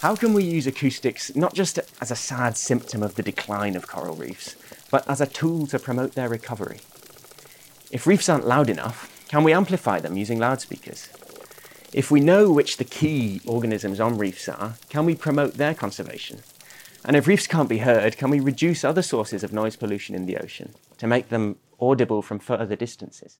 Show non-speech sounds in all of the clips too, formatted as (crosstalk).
How can we use acoustics not just as a sad symptom of the decline of coral reefs, but as a tool to promote their recovery? If reefs aren't loud enough, can we amplify them using loudspeakers? If we know which the key organisms on reefs are, can we promote their conservation? And if reefs can't be heard, can we reduce other sources of noise pollution in the ocean to make them audible from further distances?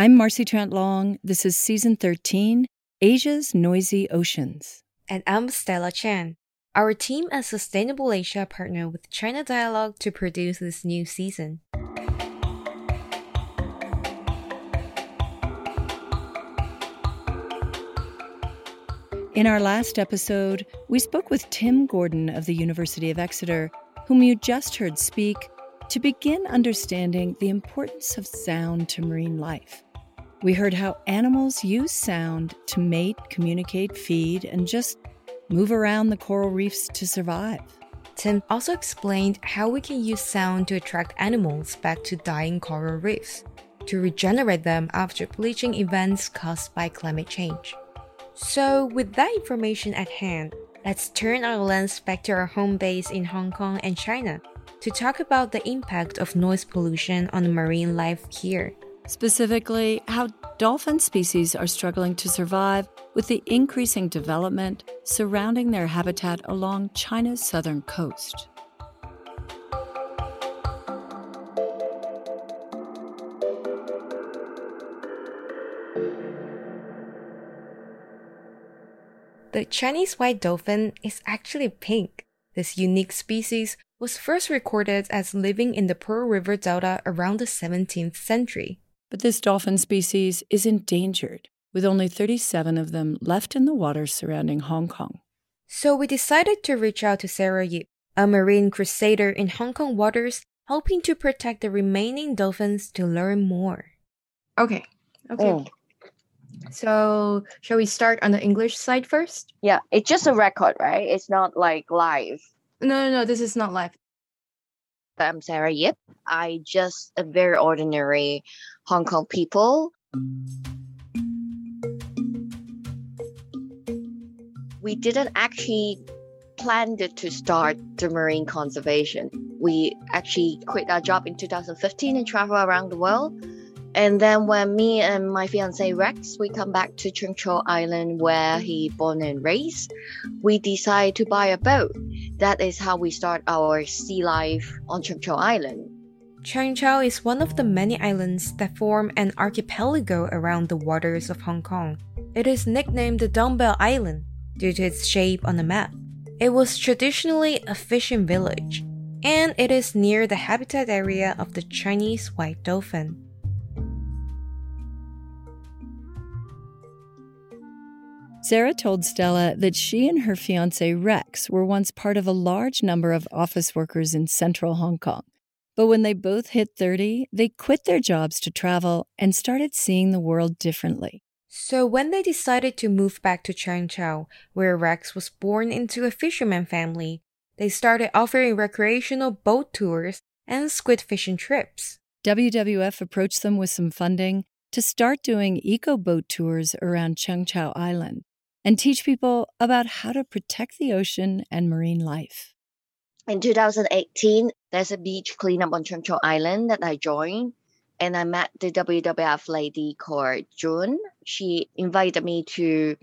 I'm Marcy Trent Long. This is season 13 Asia's Noisy Oceans. And I'm Stella Chan. Our team at Sustainable Asia partnered with China Dialogue to produce this new season. In our last episode, we spoke with Tim Gordon of the University of Exeter, whom you just heard speak, to begin understanding the importance of sound to marine life. We heard how animals use sound to mate, communicate, feed, and just move around the coral reefs to survive. Tim also explained how we can use sound to attract animals back to dying coral reefs, to regenerate them after bleaching events caused by climate change. So, with that information at hand, let's turn our lens back to our home base in Hong Kong and China to talk about the impact of noise pollution on marine life here. Specifically, how dolphin species are struggling to survive with the increasing development surrounding their habitat along China's southern coast. The Chinese white dolphin is actually pink. This unique species was first recorded as living in the Pearl River Delta around the 17th century. But this dolphin species is endangered, with only 37 of them left in the waters surrounding Hong Kong. So we decided to reach out to Sarah Yip, a marine crusader in Hong Kong waters, hoping to protect the remaining dolphins to learn more. Okay. Okay. Mm. So, shall we start on the English side first? Yeah, it's just a record, right? It's not like live. No, no, no. This is not live. I'm Sarah Yip. I just a very ordinary Hong Kong people. We didn't actually plan to start the marine conservation. We actually quit our job in 2015 and travel around the world. And then when me and my fiance Rex, we come back to Cheung Chau Island where he born and raised, we decide to buy a boat. That is how we start our sea life on Cheung Island. Cheung is one of the many islands that form an archipelago around the waters of Hong Kong. It is nicknamed the Dumbbell Island due to its shape on the map. It was traditionally a fishing village, and it is near the habitat area of the Chinese white dolphin. Sarah told Stella that she and her fiance Rex were once part of a large number of office workers in central Hong Kong. But when they both hit 30, they quit their jobs to travel and started seeing the world differently. So when they decided to move back to Cheung Chau, where Rex was born into a fisherman family, they started offering recreational boat tours and squid fishing trips. WWF approached them with some funding to start doing eco boat tours around Cheung Chau Island and teach people about how to protect the ocean and marine life. In 2018, there's a beach cleanup on Cheung Chau Island that I joined, and I met the WWF lady called June. She invited me to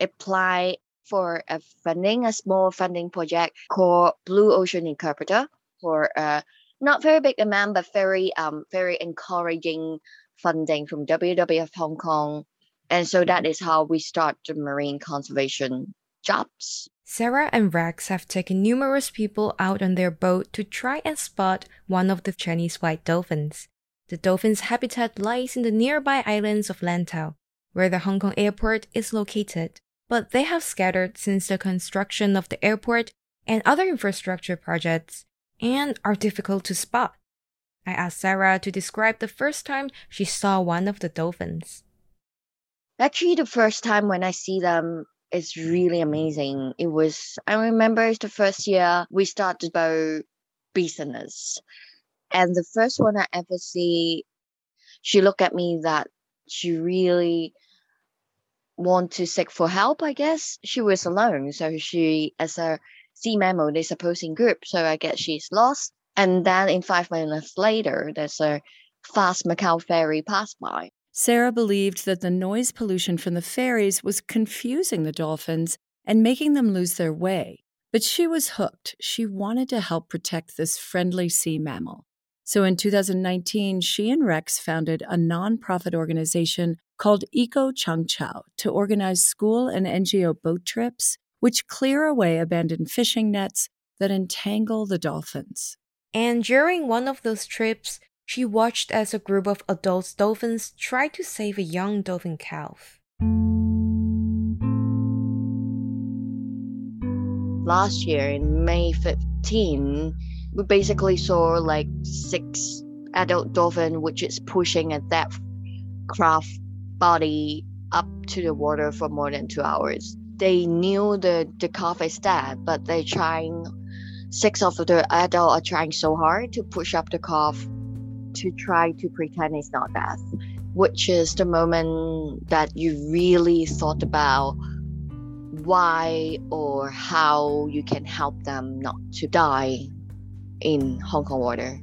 apply for a funding, a small funding project called Blue Ocean Interpreter for a not very big amount, but very um very encouraging funding from WWF Hong Kong and so that is how we start the marine conservation jobs. Sarah and Rex have taken numerous people out on their boat to try and spot one of the Chinese white dolphins. The dolphin's habitat lies in the nearby islands of Lantau, where the Hong Kong airport is located. But they have scattered since the construction of the airport and other infrastructure projects and are difficult to spot. I asked Sarah to describe the first time she saw one of the dolphins. Actually, the first time when I see them is really amazing. It was, I remember it's the first year we started boat business. And the first one I ever see, she looked at me that she really want to seek for help, I guess. She was alone. So she, as a sea mammal, they suppose in group. So I guess she's lost. And then in five minutes later, there's a fast Macau ferry pass by. Sarah believed that the noise pollution from the ferries was confusing the dolphins and making them lose their way. But she was hooked. She wanted to help protect this friendly sea mammal. So in 2019, she and Rex founded a nonprofit organization called Eco Cheung Chau to organize school and NGO boat trips, which clear away abandoned fishing nets that entangle the dolphins. And during one of those trips, she watched as a group of adult dolphins tried to save a young dolphin calf. Last year in May 15, we basically saw like six adult dolphin which is pushing a dead craft body up to the water for more than two hours. They knew the, the calf is dead, but they're trying six of the adult are trying so hard to push up the calf to try to pretend it's not death, which is the moment that you really thought about why or how you can help them not to die in Hong Kong water.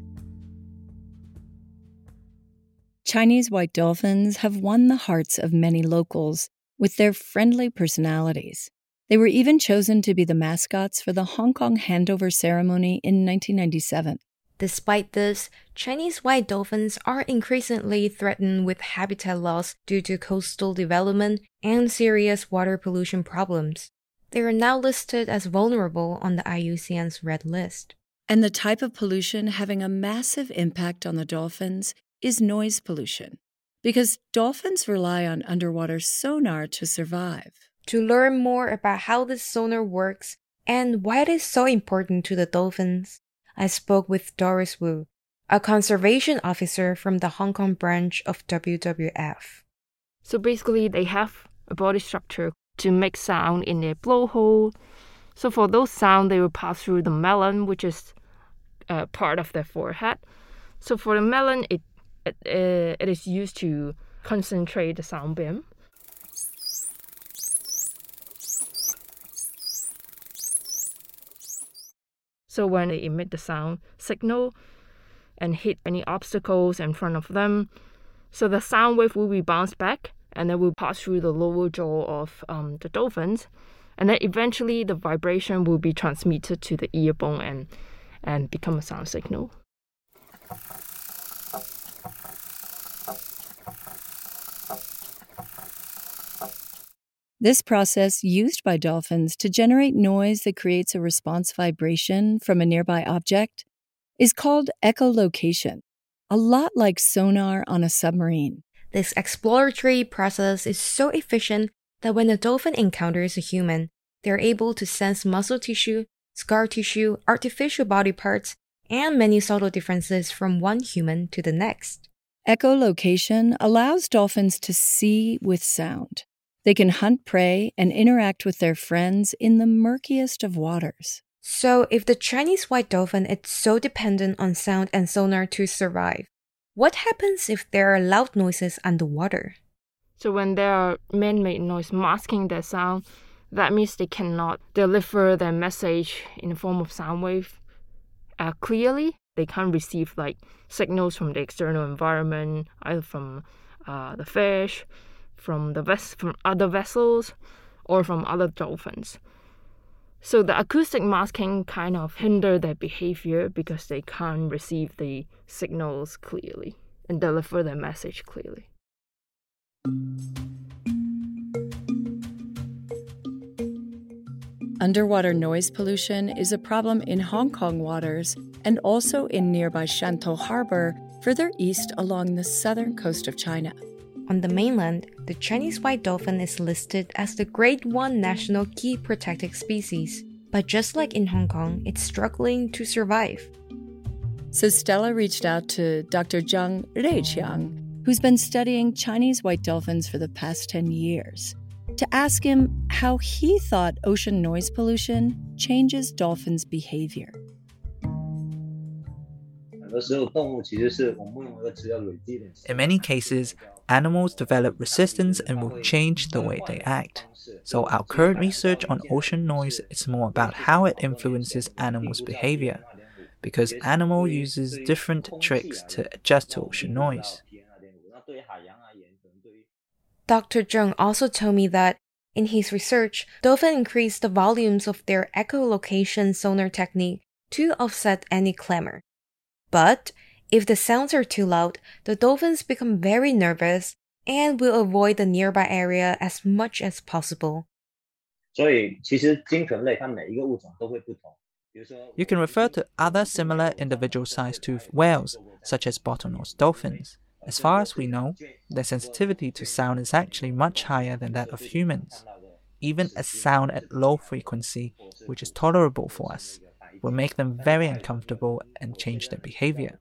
Chinese white dolphins have won the hearts of many locals with their friendly personalities. They were even chosen to be the mascots for the Hong Kong handover ceremony in 1997. Despite this, Chinese white dolphins are increasingly threatened with habitat loss due to coastal development and serious water pollution problems. They are now listed as vulnerable on the IUCN's red list. And the type of pollution having a massive impact on the dolphins is noise pollution, because dolphins rely on underwater sonar to survive. To learn more about how this sonar works and why it is so important to the dolphins, I spoke with Doris Wu, a conservation officer from the Hong Kong branch of WWF. So basically, they have a body structure to make sound in their blowhole. So for those sound, they will pass through the melon, which is uh, part of their forehead. So for the melon, it, it, uh, it is used to concentrate the sound beam. So when they emit the sound signal and hit any obstacles in front of them, so the sound wave will be bounced back and then will pass through the lower jaw of um, the dolphins, and then eventually the vibration will be transmitted to the ear bone and and become a sound signal. This process, used by dolphins to generate noise that creates a response vibration from a nearby object, is called echolocation, a lot like sonar on a submarine. This exploratory process is so efficient that when a dolphin encounters a human, they're able to sense muscle tissue, scar tissue, artificial body parts, and many subtle differences from one human to the next. Echolocation allows dolphins to see with sound. They can hunt prey and interact with their friends in the murkiest of waters. So, if the Chinese white dolphin is so dependent on sound and sonar to survive, what happens if there are loud noises underwater? So, when there are man made noise masking their sound, that means they cannot deliver their message in the form of sound wave uh, clearly. They can't receive like signals from the external environment, either from uh, the fish from the ves- from other vessels or from other dolphins. So the acoustic masking kind of hinder their behavior because they can't receive the signals clearly and deliver their message clearly. Underwater noise pollution is a problem in Hong Kong waters and also in nearby Shantou Harbor, further east along the southern coast of China. On the mainland, the Chinese white dolphin is listed as the Grade 1 national key protected species, but just like in Hong Kong, it's struggling to survive. So Stella reached out to Dr. Zheng Ruiqiang, who's been studying Chinese white dolphins for the past 10 years, to ask him how he thought ocean noise pollution changes dolphins' behavior. In many cases, animals develop resistance and will change the way they act. So, our current research on ocean noise is more about how it influences animals' behavior, because animal uses different tricks to adjust to ocean noise. Dr. Zheng also told me that in his research, dolphins increased the volumes of their echolocation sonar technique to offset any clamor. But if the sounds are too loud, the dolphins become very nervous and will avoid the nearby area as much as possible. You can refer to other similar individual sized toothed whales, such as bottlenose dolphins. As far as we know, their sensitivity to sound is actually much higher than that of humans. Even a sound at low frequency, which is tolerable for us, will make them very uncomfortable and change their behavior.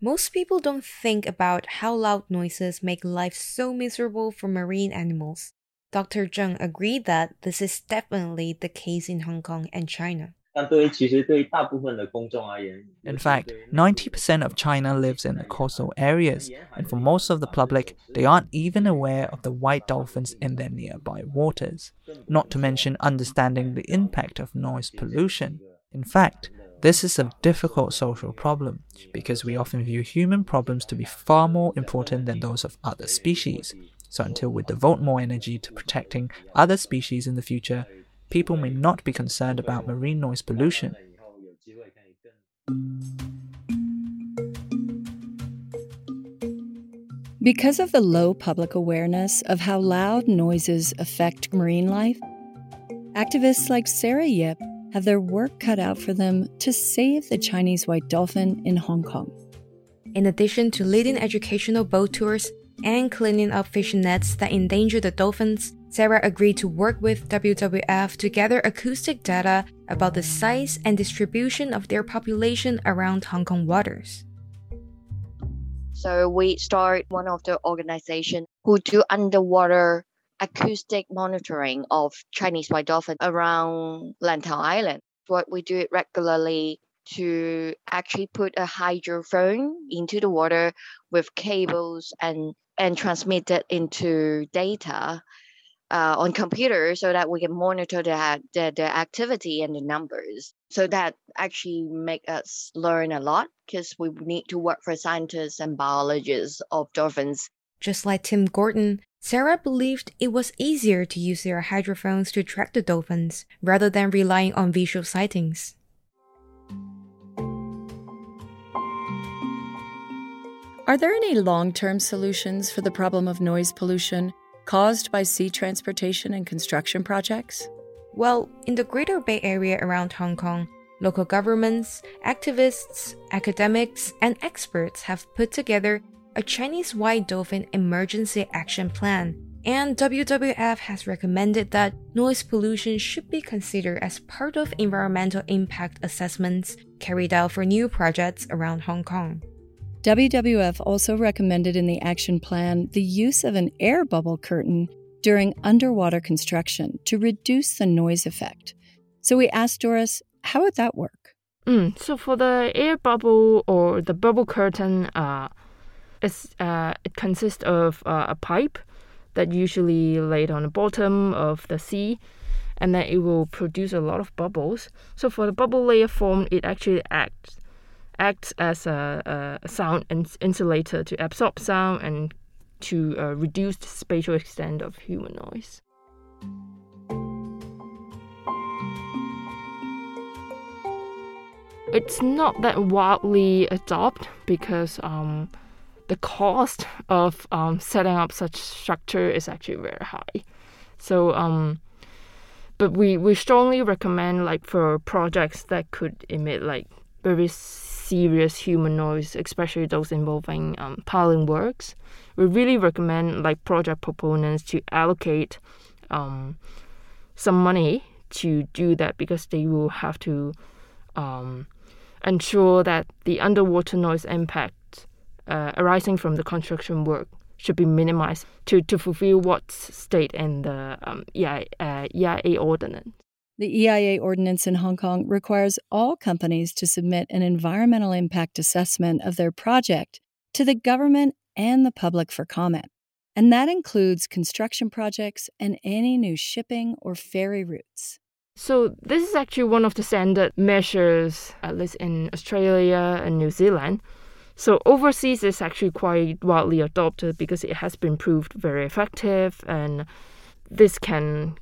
Most people don't think about how loud noises make life so miserable for marine animals. Dr. Zheng agreed that this is definitely the case in Hong Kong and China. In fact, 90% of China lives in the coastal areas, and for most of the public, they aren't even aware of the white dolphins in their nearby waters, not to mention understanding the impact of noise pollution. In fact, this is a difficult social problem because we often view human problems to be far more important than those of other species. So, until we devote more energy to protecting other species in the future, people may not be concerned about marine noise pollution. Because of the low public awareness of how loud noises affect marine life, activists like Sarah Yip have their work cut out for them to save the Chinese white dolphin in Hong Kong. In addition to leading educational boat tours and cleaning up fishing nets that endanger the dolphins, Sarah agreed to work with WWF to gather acoustic data about the size and distribution of their population around Hong Kong waters. So we start one of the organization who do underwater acoustic monitoring of Chinese white dolphin around Lantau Island. What we do it regularly to actually put a hydrophone into the water with cables and and transmit it into data uh, on computer so that we can monitor the, the, the activity and the numbers. So that actually make us learn a lot because we need to work for scientists and biologists of dolphins. Just like Tim Gordon, Sarah believed it was easier to use their hydrophones to track the dolphins rather than relying on visual sightings. Are there any long term solutions for the problem of noise pollution caused by sea transportation and construction projects? Well, in the Greater Bay Area around Hong Kong, local governments, activists, academics, and experts have put together a Chinese white dolphin emergency action plan. And WWF has recommended that noise pollution should be considered as part of environmental impact assessments carried out for new projects around Hong Kong. WWF also recommended in the action plan the use of an air bubble curtain during underwater construction to reduce the noise effect. So we asked Doris, how would that work? Mm, so for the air bubble or the bubble curtain, uh, uh, it consists of uh, a pipe that usually laid on the bottom of the sea and then it will produce a lot of bubbles. So for the bubble layer form, it actually acts acts as a, a sound insulator to absorb sound and to uh, reduce the spatial extent of human noise. It's not that widely adopted because um, the cost of um, setting up such structure is actually very high. So, um, but we, we strongly recommend like for projects that could emit like very serious human noise, especially those involving um, piling works. We really recommend like project proponents to allocate um, some money to do that because they will have to um, ensure that the underwater noise impact uh, arising from the construction work should be minimized to, to fulfill what's stated in the um, EIA, uh, EIA ordinance. The EIA ordinance in Hong Kong requires all companies to submit an environmental impact assessment of their project to the government and the public for comment. And that includes construction projects and any new shipping or ferry routes. So, this is actually one of the standard measures, at least in Australia and New Zealand. So, overseas is actually quite widely adopted because it has been proved very effective, and this can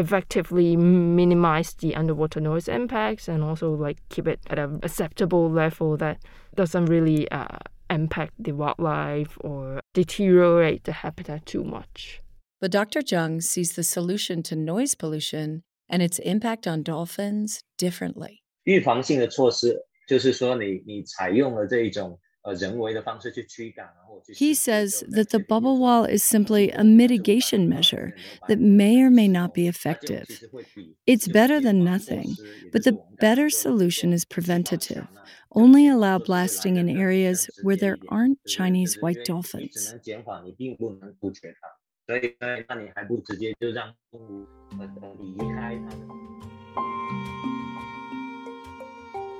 effectively minimize the underwater noise impacts and also like keep it at an acceptable level that doesn't really uh, impact the wildlife or deteriorate the habitat too much. But Dr. Zheng sees the solution to noise pollution and its impact on dolphins differently. 预防性的措施就是说你，你你采用了这一种 he says that the (laughs) bubble wall is simply a mitigation measure that may or may not be effective. It's better than nothing, but the better solution is preventative. Only allow blasting in areas where there aren't Chinese white dolphins.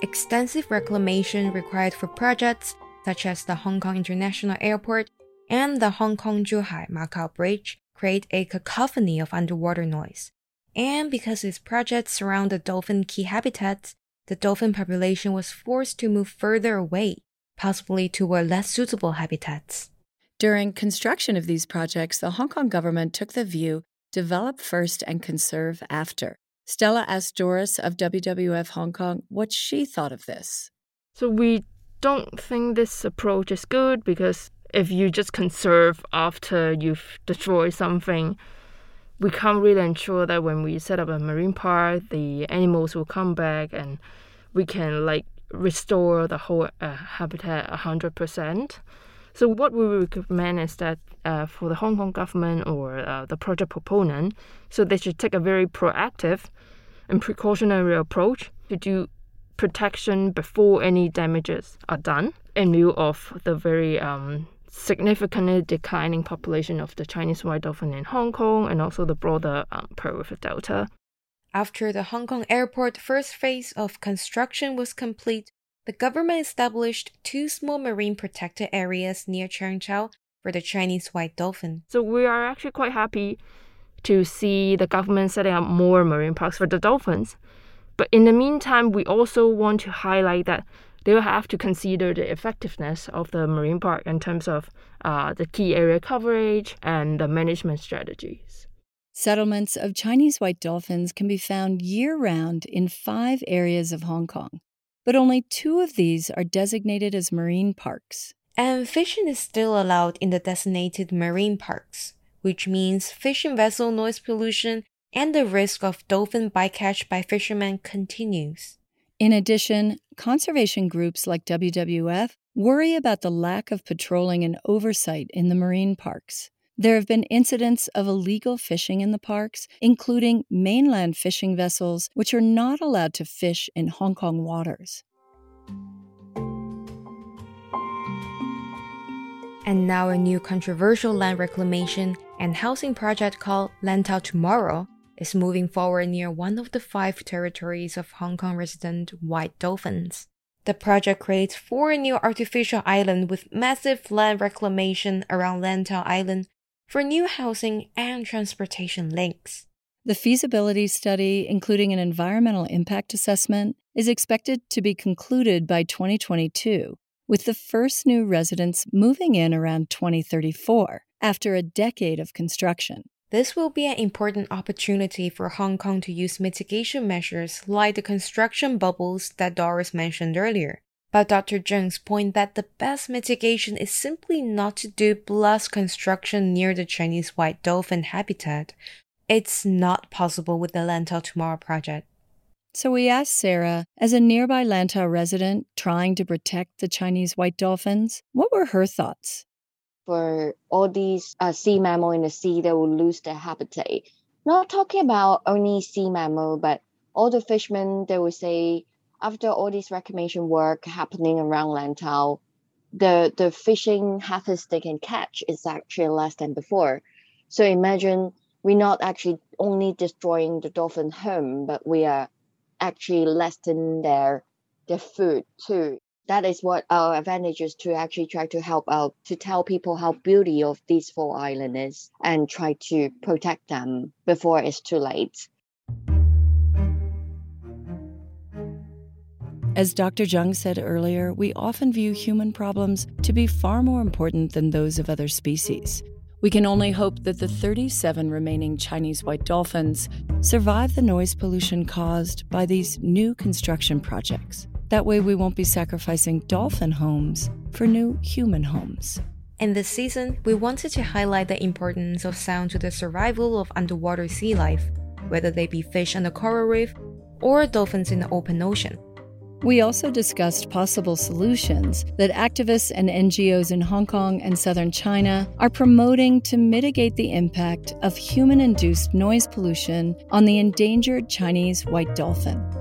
Extensive reclamation required for projects such as the Hong Kong International Airport and the Hong Kong Zhuhai Macau Bridge, create a cacophony of underwater noise. And because its projects surround the dolphin key habitats, the dolphin population was forced to move further away, possibly toward less suitable habitats. During construction of these projects, the Hong Kong government took the view develop first and conserve after. Stella asked Doris of WWF Hong Kong what she thought of this. So we don't think this approach is good because if you just conserve after you've destroyed something, we can't really ensure that when we set up a marine park, the animals will come back and we can like restore the whole uh, habitat 100%. So what we recommend is that uh, for the Hong Kong government or uh, the project proponent, so they should take a very proactive and precautionary approach to do protection before any damages are done in view of the very um, significantly declining population of the Chinese white dolphin in Hong Kong and also the broader um, Pearl River Delta. After the Hong Kong airport first phase of construction was complete, the government established two small marine protected areas near Cheung Chau for the Chinese white dolphin. So we are actually quite happy to see the government setting up more marine parks for the dolphins. But in the meantime, we also want to highlight that they will have to consider the effectiveness of the marine park in terms of uh, the key area coverage and the management strategies. Settlements of Chinese white dolphins can be found year round in five areas of Hong Kong, but only two of these are designated as marine parks. And fishing is still allowed in the designated marine parks, which means fishing vessel noise pollution and the risk of dolphin bycatch by fishermen continues. In addition, conservation groups like WWF worry about the lack of patrolling and oversight in the marine parks. There have been incidents of illegal fishing in the parks, including mainland fishing vessels, which are not allowed to fish in Hong Kong waters. And now, a new controversial land reclamation and housing project called Lantau Tomorrow is moving forward near one of the five territories of Hong Kong resident white dolphins. The project creates four new artificial islands with massive land reclamation around Lantau Island for new housing and transportation links. The feasibility study, including an environmental impact assessment, is expected to be concluded by 2022, with the first new residents moving in around 2034 after a decade of construction. This will be an important opportunity for Hong Kong to use mitigation measures like the construction bubbles that Doris mentioned earlier. But Dr. Zheng's point that the best mitigation is simply not to do blast construction near the Chinese white dolphin habitat. It's not possible with the Lantau Tomorrow project. So we asked Sarah, as a nearby Lantau resident trying to protect the Chinese white dolphins, what were her thoughts? For all these uh, sea mammal in the sea that will lose their habitat. Not talking about only sea mammal, but all the fishermen, they will say after all this reclamation work happening around Lantau, the, the fishing harvest they can catch is actually less than before. So imagine we're not actually only destroying the dolphin home, but we are actually lessening their their food too. That is what our advantage is to actually try to help out to tell people how beauty of these four islands is and try to protect them before it's too late. As Dr. Zheng said earlier, we often view human problems to be far more important than those of other species. We can only hope that the 37 remaining Chinese white dolphins survive the noise pollution caused by these new construction projects. That way, we won't be sacrificing dolphin homes for new human homes. In this season, we wanted to highlight the importance of sound to the survival of underwater sea life, whether they be fish on the coral reef or dolphins in the open ocean. We also discussed possible solutions that activists and NGOs in Hong Kong and southern China are promoting to mitigate the impact of human induced noise pollution on the endangered Chinese white dolphin.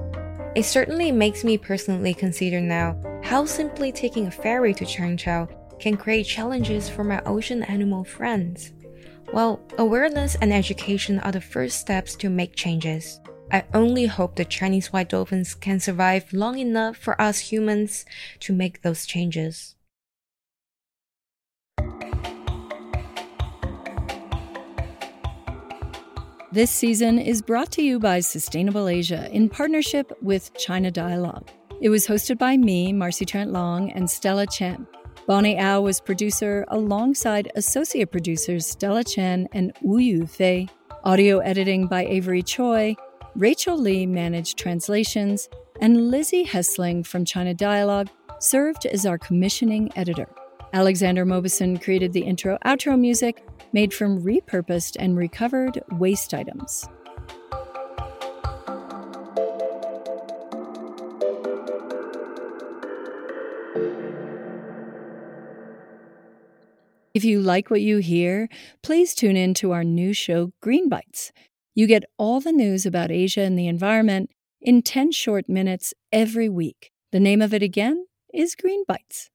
It certainly makes me personally consider now how simply taking a ferry to Cheung Chau can create challenges for my ocean animal friends. Well, awareness and education are the first steps to make changes. I only hope the Chinese white dolphins can survive long enough for us humans to make those changes. This season is brought to you by Sustainable Asia in partnership with China Dialogue. It was hosted by me, Marcy Trent Long, and Stella Chen. Bonnie Au was producer alongside associate producers Stella Chen and Wu Yu Fei. Audio editing by Avery Choi Rachel Lee managed translations, and Lizzie Hessling from China Dialogue served as our commissioning editor. Alexander Mobison created the intro outro music made from repurposed and recovered waste items. If you like what you hear, please tune in to our new show, Green Bites. You get all the news about Asia and the environment in 10 short minutes every week. The name of it again is Green Bites.